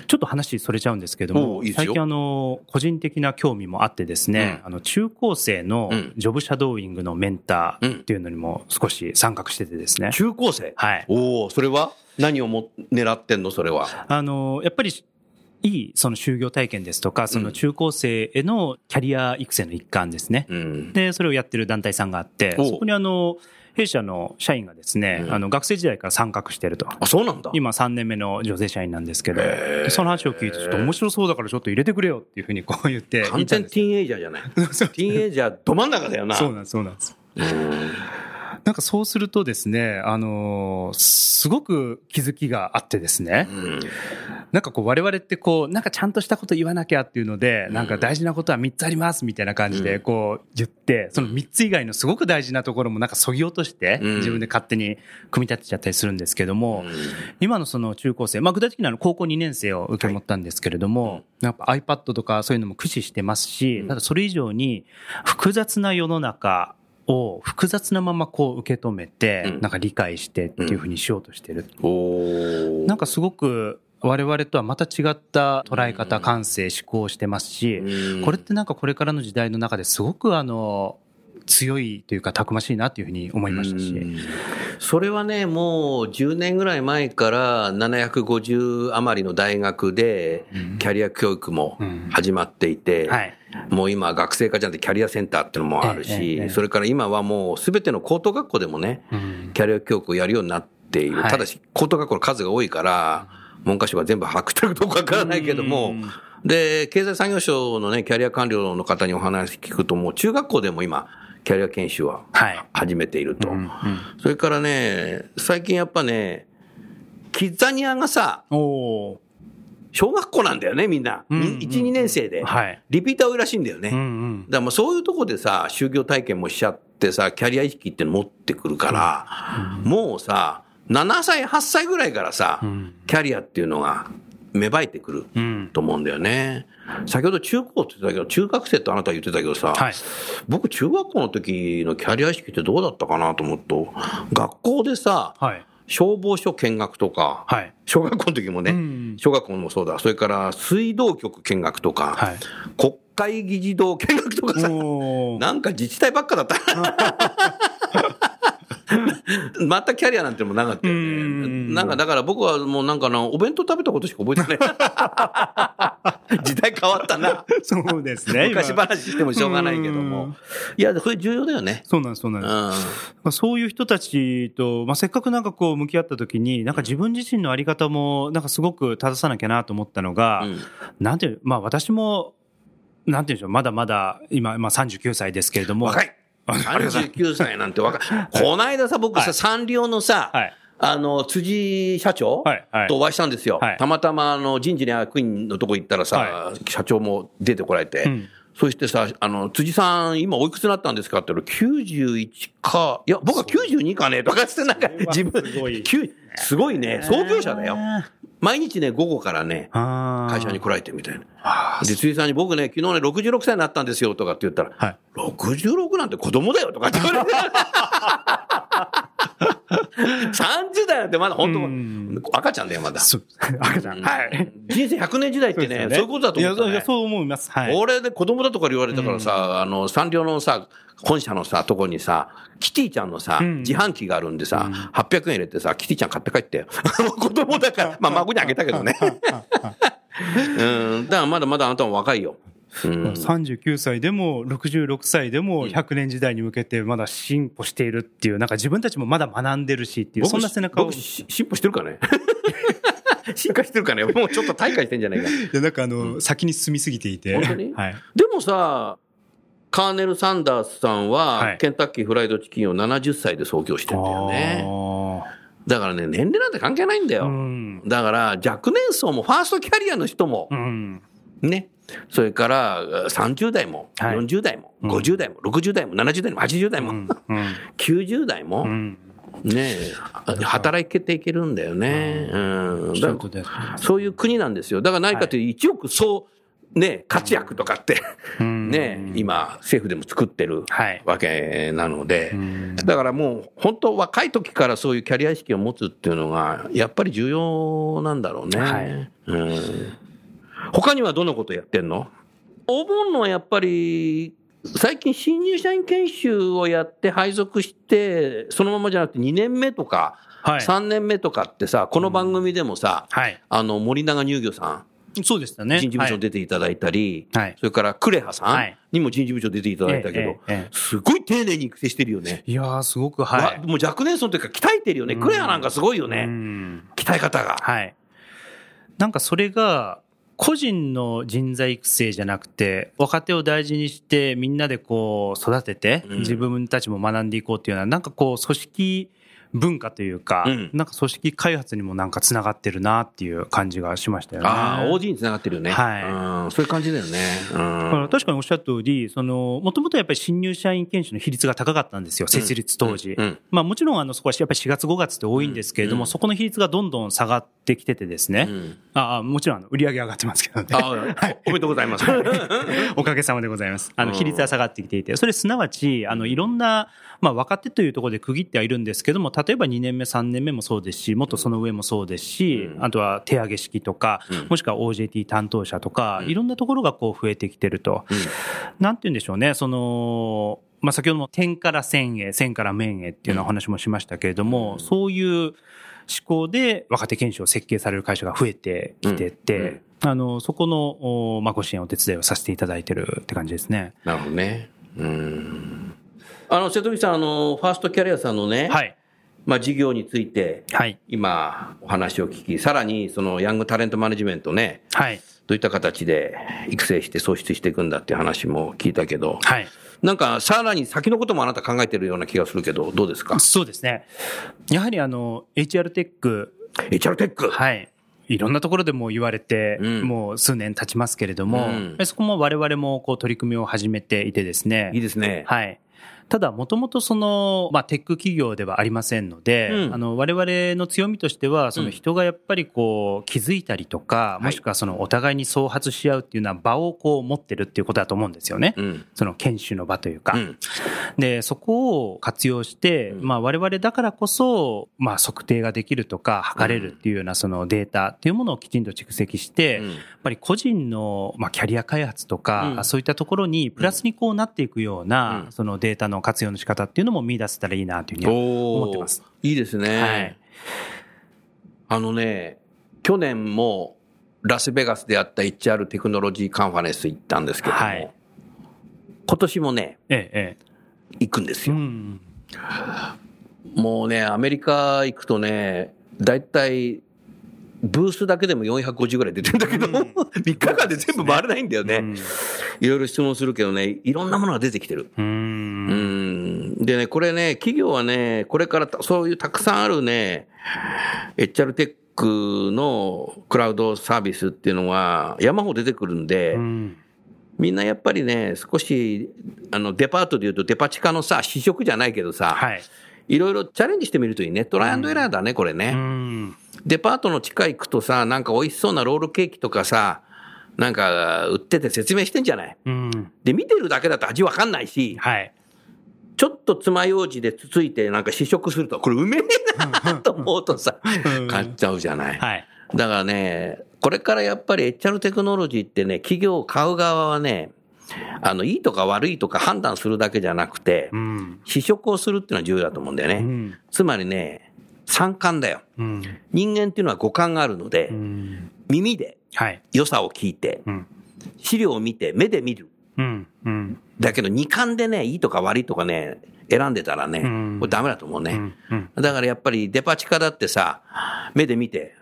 S1: うん
S2: ちょっと話それちゃうんですけども
S1: いい、
S2: 最近あの、個人的な興味もあってですね、あの、中高生の
S1: うん
S2: ジョブシャドーイングのメンタ
S1: うん
S2: ーっていうのにも少し参画しててですね。
S1: 中高生？
S2: はい。
S1: おおそれは？何をも狙ってんのそれは？
S2: あの、やっぱり、いい、その就業体験ですとか、その中高生へのキャリア育成の一環ですね。
S1: うん。
S2: で、それをやってる団体さんがあって、そこにあの、弊社の社員がですね、
S1: うん
S2: あの、学生時代から参画してると。
S1: あ、そうなんだ。
S2: 今3年目の女性社員なんですけど、その話を聞いて、ちょっと面白そうだからちょっと入れてくれよっていうふうにこう言って、
S1: 完全ティーンエイジャーじゃない。ティーンエイジャーど真ん中だよな。
S2: そうなんです、そうなんです。
S1: うん
S2: なんかそうするとですね、あのーすごく気づきがあってですね、
S1: うん。
S2: なんかこう我々ってこう、なんかちゃんとしたこと言わなきゃっていうので、なんか大事なことは3つありますみたいな感じでこう言って、その3つ以外のすごく大事なところもなんかそぎ落として、
S1: うん。
S2: 自分で勝手に組み立てちゃったりするんですけども、今のその中高生、まあ具体的には高校2年生を受け持ったんですけれども、やっぱ iPad とかそういうのも駆使してますし、ただそれ以上に複雑な世の中を複雑なままこう受け止めて
S1: うん、
S2: なんか理解してっていうふうにしようとしてる。
S1: おー
S2: なんかすごく我々とはまた違った捉え方、感性、思考をしてますし、
S1: うん
S2: これってなんかこれからの時代の中ですごくあの、強いというかたくましいなというふうに思いましたし。
S1: それはね、もう10年ぐらい前から750余りの大学でキャリア教育も始まっていて、
S2: はい。
S1: もう今学生課じゃなくてキャリアセンターっていうのもあるし、
S2: え
S1: それから今はもうすべての高等学校でもね、
S2: うん。
S1: キャリア教育をやるようになっている。
S2: はい。
S1: ただし、高等学校の数が多いから、文科省が全部把握してるかどうかわからないけども
S2: うん、
S1: で、経済産業省のね、キャリア官僚の方にお話聞くと、もう中学校でも今、キャリア研修は
S2: はい。
S1: 始めていると。
S2: うんうん
S1: それからね、最近やっぱね、キッザニアがさ、小学校なんだよね、みんな。
S2: うん
S1: 1、2年生で。
S2: はい。
S1: リピーター多いらしいんだよね。
S2: うんうん
S1: だからもうそういうとこでさ、就業体験もしちゃってさ、キャリア意識っての持ってくるから、もうさ、7歳、8歳ぐらいからさ、
S2: ん
S1: キャリアっていうのが芽生えてくる
S2: うん。
S1: と思うんだよね。先ほど中高って言ってたけど、中学生ってあなた言ってたけどさ、
S2: はい。
S1: 僕中学校の時のキャリア意識ってどうだったかなと思うと、学校でさ、
S2: はい。
S1: 消防署見学とか、
S2: はい。
S1: 小学校の時もね、
S2: うん
S1: 小学校もそうだ、それから水道局見学とか、
S2: はい。
S1: 国会議事堂見学とかさ、なんか自治体ばっかだった。またキャリアなんてのもなかったよね。
S2: うん
S1: なんかだから僕はもうなんかな、お弁当食べたことしか覚えてない。時代変わったな。
S2: そうですね。
S1: 昔
S2: 今
S1: 話してもしょうがないけど
S2: う
S1: も
S2: ん。
S1: いや、それ重要だよね。
S2: そうなんです、そうなん
S1: う
S2: です。
S1: ん。
S2: まあ、そういう人たちと、まあ、せっかくなんかこう向き合った時に、なんか自分自身のあり方も、なんかすごく正さなきゃなと思ったのが、
S1: うん
S2: なんていう、まあ私も、なんていうんでしょう、まだまだ、今、まあ39歳ですけれども。
S1: 若い。39歳なんて若い。この間さ、僕さ、
S2: はい。
S1: サンリオのさ、
S2: はい。
S1: あの、辻社長
S2: はいはい。
S1: とお会いしたんですよ。
S2: はい。
S1: たまたま、あの、人事の役員のとこ行ったらさ、
S2: は
S1: 社長も出てこられて、
S2: うん
S1: そしてさ、あの、辻さん、今おいくつになったんですかって言ったら、91か、いや、僕は92かねとかって、なんか、自分、
S2: すごい
S1: 9すごいね、創業者だよ。毎日ね、午後からね、会
S2: 会
S1: 社に来られてみたいな。で、辻さんに僕ね、昨日ね、66歳になったんですよとかって言ったら、
S2: はい。
S1: 66なんて子供だよとかって言われて。30代なんてまだ本当赤ちゃんだよ、まだ。
S2: 赤ちゃん。はい。
S1: 人生100年時代ってね、そういうことだと思った、ね。
S2: いやいや、そう思います。はい。
S1: 俺で子供だとか言われたからさ、あの、サンリオのさ、本社のさ、とこにさ、キティちゃんのさ、
S2: ん
S1: 自販機があるんでさ、800円入れてさ、キティちゃん買って帰ってよ。子供だから、まあ孫にあげたけどね。うん、だからまだまだあなたも若いよ。うん、
S2: 39歳でも66歳でも100年時代に向けてまだ進歩しているっていう、なんか自分たちもまだ学んでるしっていう、
S1: 僕
S2: そんな背中を。
S1: 進歩してるかね？進化してるかね？もうちょっと大会してんじゃないか。
S2: いや、なんかあの、先に進みすぎていて。
S1: 本当に？
S2: はい。
S1: でもさ、カーネル・サンダースさんは、
S2: はい
S1: ケンタッキーフライドチキンを70歳で創業してんだよね。だからね、年齢なんて関係ないんだよ。
S2: うん。
S1: だから、若年層も、ファーストキャリアの人も
S2: う、ん。
S1: ね。それから、30代も、
S2: はい
S1: 40代も、
S2: うん
S1: 50代も、60代も、70代も、80代も、
S2: うん。
S1: 90代も
S2: う、ん。
S1: ね、働いていけるんだよね。
S2: そういう
S1: 国なんですよ。だから何かというと、1億総、ね、活躍とかって、
S2: うん
S1: ね、今、政府でも作ってる
S2: はい。
S1: わけなので、
S2: うん
S1: だからもう、本当、若い時からそういうキャリア意識を持つっていうのが、やっぱり重要なんだろうね。
S2: はい
S1: うん、他にはどんなことやってんの？お盆のやっぱり、最近新入社員研修をやって配属して、そのままじゃなくて2年目とか、
S2: はい。
S1: 3年目とかってさ、この番組でもさ、
S2: はい。
S1: あの、森永乳業さ
S2: そうでした
S1: ん、
S2: ね。
S1: 人事部長出ていただいたり、
S2: はい。はい。
S1: それからクレハさん
S2: はい
S1: にも人事部長出ていただいたけど、すごい丁寧に育成してるよね。
S2: いやー、すごく、は
S1: わ
S2: い。
S1: もう若年層というか鍛えてるよね。クレアなんかすごいよ
S2: う
S1: ね。
S2: ん。
S1: 鍛え方が。
S2: はい。なんかそれが、個人の人材育成じゃなくて、若手を大事にして、みんなでこう育てて、
S1: うん。
S2: 自分たちも学んでいこうっていうのは、なんかこう、組織文化というか、
S1: うん
S2: なんか組織開発にもなんかつながってるなっていう感じがしましたよね。
S1: ああ、OG につながってるよね。
S2: はい
S1: うん。そういう感じだよね。うん。
S2: 確かにおっしゃった通り、その、もともとやっぱり新入社員研修の比率が高かったんですよ、設立当時。
S1: うん。
S2: まあもちろんあのそこはやっぱり4月5月って多いんですけれども、
S1: うん
S2: そこの比率がどんどん下がってきててですね。
S1: うん
S2: ああもちろんあの売り上げ上がってますけどね。
S1: あおめでとうございます。
S2: おかげさまでございます。あの、
S1: うん
S2: 比率は下がってきていて、それすなわち、あの、いろんな、まあ、若手というところで区切ってはいるんですけども、例えば2年目、3年目もそうですし、もっとその上もそうですし、
S1: うん
S2: あとは手上げ式とか、
S1: うん
S2: もしくは OJT 担当者とか、
S1: うん
S2: いろんなところがこう増えてきてると。なんて言うんでしょうね、その、まあ、先ほども点から線へ、線から面へっていうようなお話もしましたけれども、
S1: うん
S2: そういう思考で若手研修を設計される会社が増えてきてて、あの、そこの、おまあ、ご支援お手伝いをさせていただいてるって感じですね。
S1: なるほどね。うん。あの、瀬戸口さん、あの、ファーストキャリアさんのね、
S2: はい。
S1: まあ、事業について、
S2: はい。
S1: 今、お話を聞き、さらに、その、ヤングタレントマネジメントね、
S2: はい。
S1: どういった形で育成して創出していくんだっていう話も聞いたけど、
S2: はい。
S1: なんか、さらに先のこともあなた考えてるような気がするけど、どうですか？
S2: そうですね。やはりあの、HR テック、
S1: ?HR テック。
S2: はい。いろんなところでも言われて、
S1: うん
S2: もう数年経ちますけれども、
S1: うん
S2: そこも我々もこう取り組みを始めていてですね。
S1: いいですね。
S2: はい。ただ、もともとその、まあ、テック企業ではありませんので、
S1: うん
S2: あの、我々の強みとしては、その人がやっぱりこう、気づいたりとか、
S1: い
S2: もしくはその、お互いに創発し合うっていうような場をこう、持ってるっていうことだと思うんですよね。
S1: うん。
S2: その研修の場というか。
S1: うん。
S2: で、そこを活用して、
S1: うん
S2: まあ我々だからこそ、まあ測定ができるとか、測れるっていうようなそのデータっていうものをきちんと蓄積して、
S1: うん
S2: やっぱり個人の、まあ、キャリア開発とか、
S1: うん
S2: そういったところにプラスにこうなっていくような、
S1: うん
S2: そのデータの活用の仕方っていうのも見出せたらいいなというふうに
S1: お
S2: 思ってます。
S1: いいですね。
S2: はい。
S1: あのね、去年もラスベガスであった HR テクノロジーカンファレンス行ったんですけども、
S2: はい
S1: 今年もね、
S2: ええ、え
S1: 行くんです
S2: え。う
S1: よ。
S2: ん。
S1: もうね、アメリカ行くとね、だいたいブースだけでも450ぐらい出てるんだけど、3日間で全部回れないんだよね。いろいろ質問するけどね、いろんなものが出てきてる。
S2: う
S1: ん。でね、これね、企業はね、これからたそういうたくさんあるね、HR テックのクラウドサービスっていうのは山ほど出てくるんで、
S2: うん。
S1: みんなやっぱりね、少し、あの、デパートでいうとデパ地下のさ、試食じゃないけどさ、
S2: はい。
S1: いろいろチャレンジしてみるといいね。トライアンドエラーだね、これね。
S2: うん。
S1: デパートの地下行くとさ、なんか美味しそうなロールケーキとかさ、なんか売ってて説明してんじゃない？
S2: うん。
S1: で、見てるだけだと味わかんないし、
S2: はい。
S1: ちょっと爪楊枝でつついてなんか試食すると、これうめえなと思うとさ、買っちゃうじゃない。
S2: はい。
S1: だからね、これからやっぱり HR テクノロジーってね、企業を買う側はね、あの、いいとか悪いとか判断するだけじゃなくて、
S2: うん。
S1: 試食をするっていうのは重要だと思うんだよね。
S2: うん。
S1: つまりね、三感だよ。
S2: うん。
S1: 人間っていうのは五感があるので、
S2: うん。
S1: 耳で
S2: はい。
S1: 良さを聞いて、
S2: うん。
S1: 資料を見て、目で見る。
S2: うん。うん。
S1: だけど二感でね、いいとか悪いとかね、選んでたらね、
S2: うん
S1: これダメだと思うね。
S2: うん。うん。
S1: だからやっぱりデパ地下だってさ、目で見て、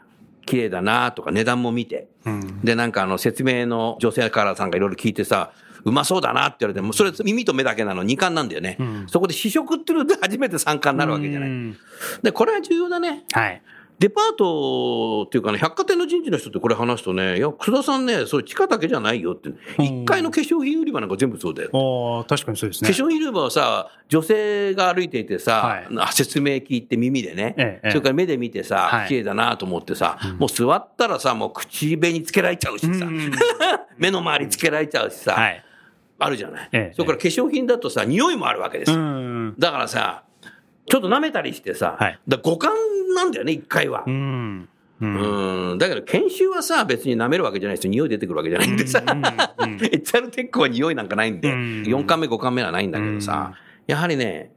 S1: 綺麗だなとか値段も見て、
S2: うん。
S1: で、なんかあの説明の女性からさんがいろいろ聞いてさ、うまそうだなって言われても、それ耳と目だけなの二感なんだよね。
S2: ん
S1: そこで試食っていうので初めて三感になるわけじゃない。
S2: うん
S1: で、これは重要だね。
S2: はい。
S1: デパートっていうかね、百貨店の人事の人ってこれ話すとね、いや、楠田さんね、それ地下だけじゃないよって。一階の化粧品売り場なんか全部そうだよ。
S2: おー確かにそうですね。
S1: 化粧品売り場はさ、女性が歩いていてさ、
S2: はい
S1: あ説明聞いて耳でね、
S2: ええええ
S1: それから目で見てさ、
S2: はい
S1: 綺麗だなと思ってさ、もう座ったらさ、もう口紅つけられちゃうしさ、
S2: うん
S1: 目の周りつけられちゃうしさ、
S2: はい。
S1: あるじゃない、
S2: ええ
S1: それから化粧品だとさ、匂いもあるわけですよ。
S2: うん。
S1: だからさ、ちょっと舐めたりしてさ、
S2: はい
S1: だ五感なんだよね、一回は。
S2: うん。うん。
S1: うん、だけど研修はさ、別に舐めるわけじゃないですよ。匂い出てくるわけじゃないんでさ。HR テックは匂いなんかないんで、
S2: うん
S1: 4巻目、5巻目はないんだけどさ、やはりね、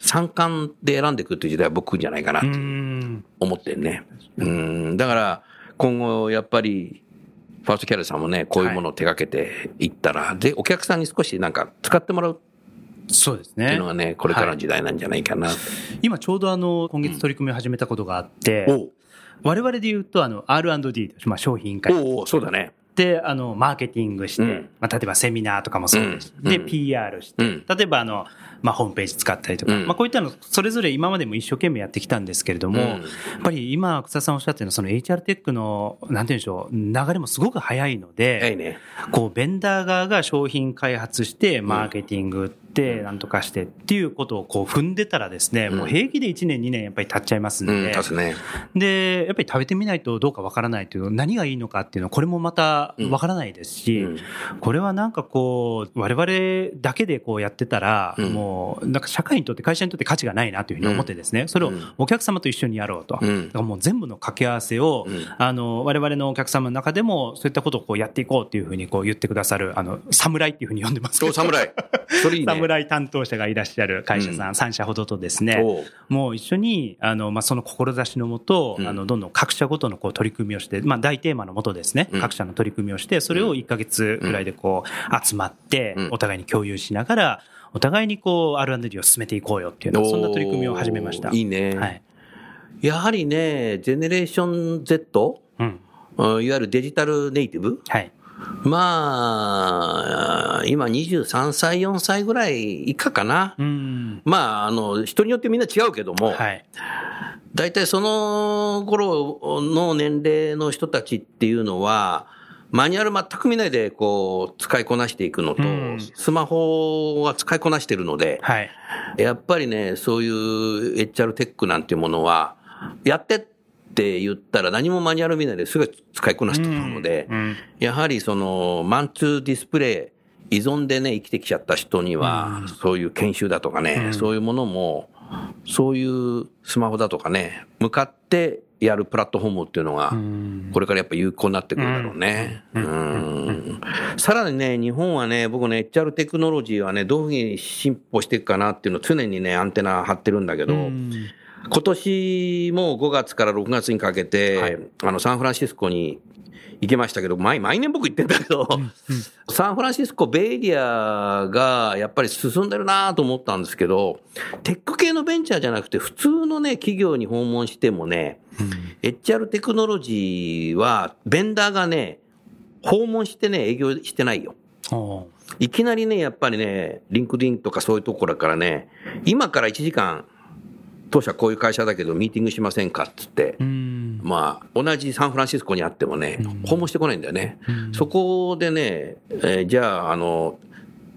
S1: 3巻で選んでいくっていう時代は僕じゃないかな
S2: う
S1: と
S2: ん。
S1: 思ってるね。うん、だから今後やっぱり、ファーストキャリアさんもね、こういうものを手掛けていったら、で、お客さんに少しなんか使ってもらう
S2: そうですね。
S1: っていうの。がね、これからの時代なんじゃないかな。
S2: 今ちょうどあの、今月取り組みを始めたことがあって、
S1: おう。
S2: 我々で言うとあの、R&D、まあ商品開発
S1: おうおうそうだね。
S2: で、あの、マーケティングして、
S1: うん。
S2: まあ、例えばセミナーとかもそうです。し、で、
S1: うん。うん
S2: PR して、
S1: うん。
S2: 例えばあの、まあ、ホームページ使ったりとか、
S1: うん。
S2: まあ、こういったの、それぞれ今までも一生懸命やってきたんですけれども、
S1: うん。
S2: やっぱり今、草田さんおっしゃってるのは、その HR テックの、なんて言うんでしょう、流れもすごく早いので、
S1: はいね。
S2: こう、ベンダー側が商品開発して、マーケティングって、なんとかしてっていうことをこう踏んでたらですね、もう平気で1年、2年やっぱり経っちゃいますん
S1: うん、
S2: で。で、やっぱり食べてみないとどうかわからないという、何がいいのかっていうのは、これもまたわからないですし、
S1: うん。
S2: これはなんかこう、我々だけでこうやってたら、
S1: うん。
S2: もう、なんか社会にとって、会社にとって価値がないなというふうに思ってですね、それをお客様と一緒にやろうと。
S1: うん。
S2: だからもう全部の掛け合わせを、
S1: うん。
S2: あの、我々のお客様の中でも、そういったことをこうやっていこうっていうふうにこう言ってくださる、あの、侍っていうふうに呼んでますけど。
S1: お侍。それいいね。
S2: 侍担当者がいらっしゃる会社さん、3社ほどとですね、もう一緒に、あの、まあ、その志のもと、
S1: うん。
S2: あの、どんどん各社ごとのこう取り組みをして、まあ、大テーマのもとですね、
S1: うん。
S2: 各社の取り組みをして、それを1ヶ月ぐらいでこう、集まって
S1: うん、
S2: お互いに共有しながら、お互いにこう、R&D を進めていこうよっていうそんな取り組みを始めました。
S1: いいね。
S2: はい。
S1: やはりね、ジェネレーション Z?
S2: うん。
S1: うんいわゆるデジタルネイティブ？
S2: はい。
S1: まあ、今23歳、4歳ぐらい以下かな。
S2: うん。
S1: まあ、あの、人によってみんな違うけども、
S2: はい。
S1: 大体その頃の年齢の人たちっていうのは、マニュアル全く見ないでこう使いこなしていくのと、
S2: うん
S1: スマホは使いこなしてるので、
S2: はい。
S1: やっぱりね、そういう HR テックなんていうものは、やってって言ったら何もマニュアル見ないですぐ使いこなしてるので、
S2: うん。
S1: やはりそのマンツーディスプレイ依存でね、生きてきちゃった人には、そういう研修だとかね、そういうものも、そういうスマホだとかね、向かってやるプラットフォームっていうのが、これからやっぱ有効になってくるんだろうね。うん。さらにね、日本はね、僕ね、HR テクノロジーはね、どういうふうに進歩していくかなっていうのを常にね、アンテナ張ってるんだけど、今年も5月から6月にかけて、あの、サンフランシスコに行けましたけど、毎毎年僕行ってんだけど、サンフランシスコ、ベイエリアがやっぱり進んでるなと思ったんですけど、テック系のベンチャーじゃなくて、普通のね、企業に訪問してもね、HR テクノロジーは、ベンダーがね、訪問してね、営業してないよ。いきなりね、やっぱりね、リンクディンとかそういうところからね、今から1時間、当社こういう会社だけどミーティングしませんかっつって、
S2: うん。
S1: まあ、同じサンフランシスコにあってもね、訪問してこないんだよね。そこでね、えーじゃあ、あの、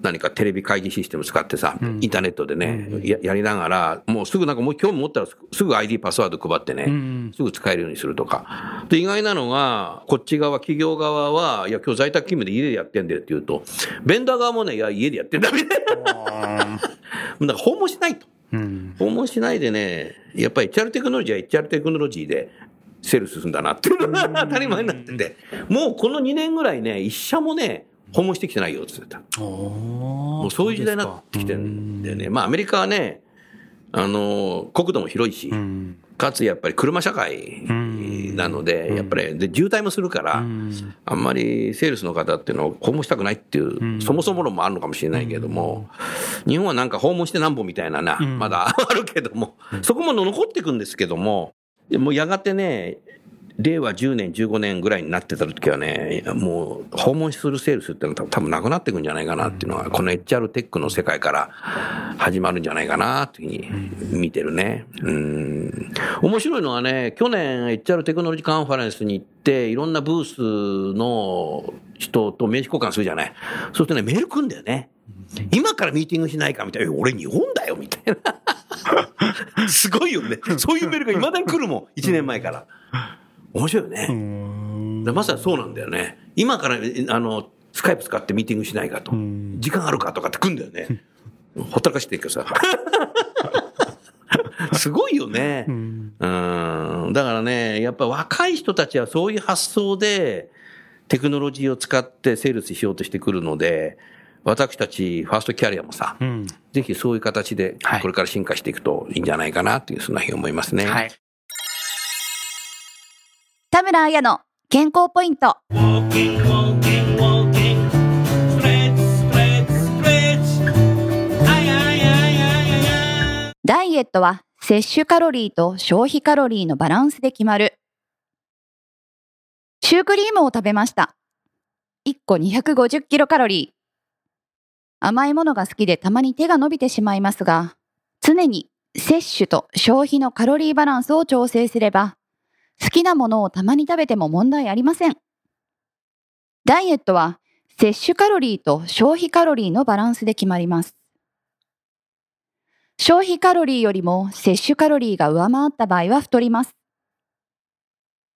S1: 何かテレビ会議システム使ってさ、インターネットでね、ややりながら、もうすぐなんかもう興味持ったらすすぐ ID パスワード配ってね、すぐ使えるようにするとか。で、意外なのが、こっち側、企業側は、いや、今日在宅勤務で家でやってんだよって言うと、ベンダー側もね、いや、家でやってんだみたいな。だから訪問しないと。
S2: うん。
S1: 訪問しないでね、やっぱり HR テクノロジーは HR テクノロジーでセールスするんだなって。いうのが当たり前になってて、もうこの2年ぐらいね、一社もね、訪問してきてないよって言ってた。
S2: も
S1: もうそういう時代になってきてるんだよね。まあアメリカはね、あの、国土も広いし、
S2: うん。
S1: かつやっぱり車社会なので、やっぱり、で、渋滞もするから、あんまりセールスの方っていうのを訪問したくないっていう、そもそも論もあるのかもしれないけれども、日本はなんか訪問してなんぼみたいなな、まだ あるけども、そこも残っていくんですけども、でもうやがてね、令和10年、15年ぐらいになってた時はね、もう訪問するセールスっていうのは多分なくなっていくんじゃないかなっていうのは、この HR テックの世界から始まるんじゃないかなっていうふうに見てるね。うん。面白いのはね、去年 HR テクノロジーカンファレンスに行って、いろんなブースの人と名刺交換するじゃない。そうするとね、メール来んだよね。今からミーティングしないかみたいな。え俺日本だよみたいな。すごいよね。そういうメールが未だに来るもん。1年前から。面白いよね。でまさにそうなんだよね。今から、えあの、スカイプ使ってミーティングしないかと。時間あるかとかって来んだよね。ほったらかしてるけどさ。すごいよね。うん。だからね、やっぱ若い人たちはそういう発想で、テクノロジーを使ってセールスしようとしてくるので、私たちファーストキャリアもさ、
S2: うん。
S1: ぜひそういう形で
S2: はい
S1: これから進化していくといいんじゃないかなっていう、そんなふうに思いますね。
S2: はい。
S3: 田村彩の健康ポイント。ダイエットは摂取カロリーと消費カロリーのバランスで決まる。シュークリームを食べました。1個250キロカロリー。甘いものが好きでたまに手が伸びてしまいますが、常に摂取と消費のカロリーバランスを調整すれば、好きなものをたまに食べても問題ありません。ダイエットは摂取カロリーと消費カロリーのバランスで決まります。消費カロリーよりも摂取カロリーが上回った場合は太ります。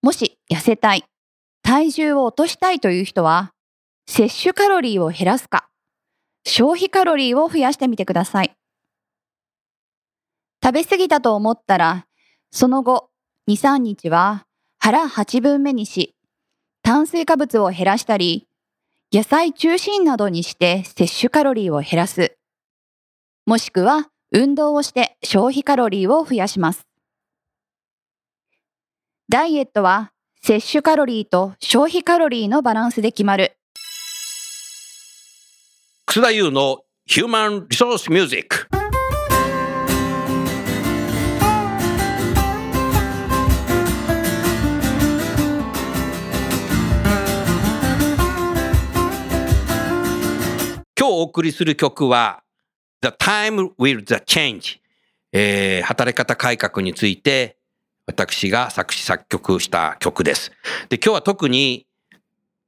S3: もし痩せたい、体重を落としたいという人は、摂取カロリーを減らすか、消費カロリーを増やしてみてください。食べ過ぎたと思ったら、その後、2、3日は腹8分目にし、炭水化物を減らしたり、野菜中心などにして摂取カロリーを減らす。もしくは運動をして消費カロリーを増やします。ダイエットは摂取カロリーと消費カロリーのバランスで決まる。
S1: 楠田優のヒューマンリソースミュージック。今日お送りする曲は The Time Will the Change、えー働き方改革について私が作詞作曲した曲です。で今日は特に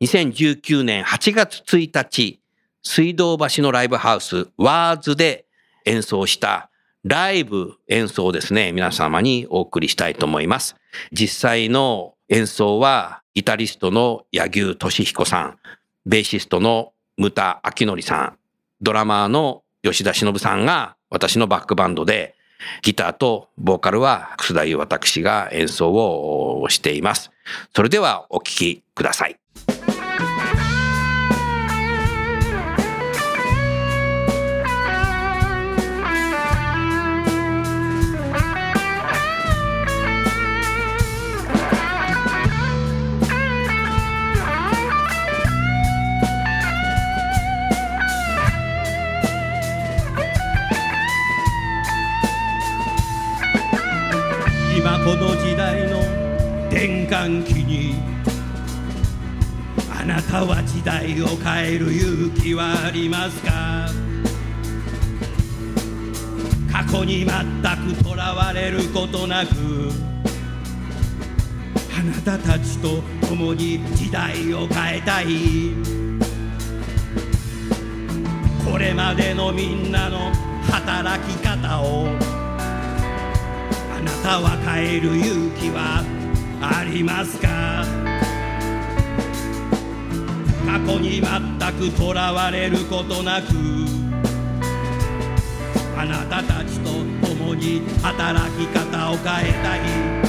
S1: 2019年8月1日水道橋のライブハウスワーズで演奏したライブ演奏をですね皆様にお送りしたいと思います。実際の演奏はギタリストの柳生俊彦さん、ベーシストの牟田明則さん、ドラマーの吉田忍さんが私のバックバンドでギターとボーカルは楠田優私が演奏をしています。それではお聴きください。
S4: 今この時代の転換期にあなたは時代を変える勇気はありますか？過去に全くとらわれることなくあなたたちと共に時代を変えたい。これまでのみんなの働き方をなたは変える勇気はありますか？過去に全くとらわれることなくあなたたちと共に働き方を変えたい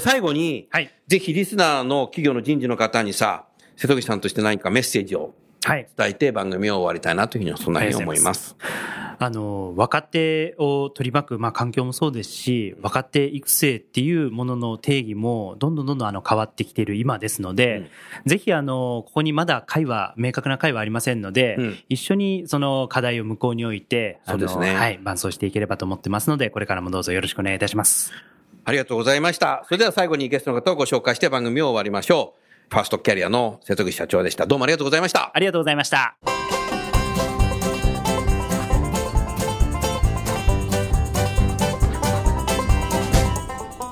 S1: 最後に、
S2: はい。
S1: ぜひリスナーの企業の人事の方にさ、瀬戸口さんとして何かメッセージを
S2: はい。
S1: 伝えて番組を終わりたいなというふうに、そんなふうに思います。
S2: あの、若手を取り巻く、まあ、環境もそうですし、若手育成っていうものの定義も、どんどんどんどんあの変わってきている今ですので、ぜひあの、ここにまだ会は、明確な会はありませんので、
S1: うん
S2: 一緒にその課題を向こうに置いて、
S1: そうですね
S2: はい、伴走していければと思ってますので、これからもどうぞよろしくお願いいたします。
S1: ありがとうございました。それでは最後にゲストの方をご紹介して番組を終わりましょう。ファーストキャリアの瀬戸口社長でした。どうもありがとうございました。
S2: ありがとうございました。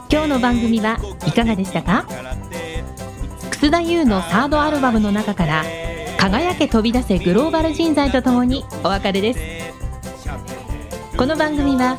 S5: 今日の番組はいかがでしたか？楠田優のサードアルバムの中から「輝け飛び出せグローバル人材」とともにお別れですこの番組は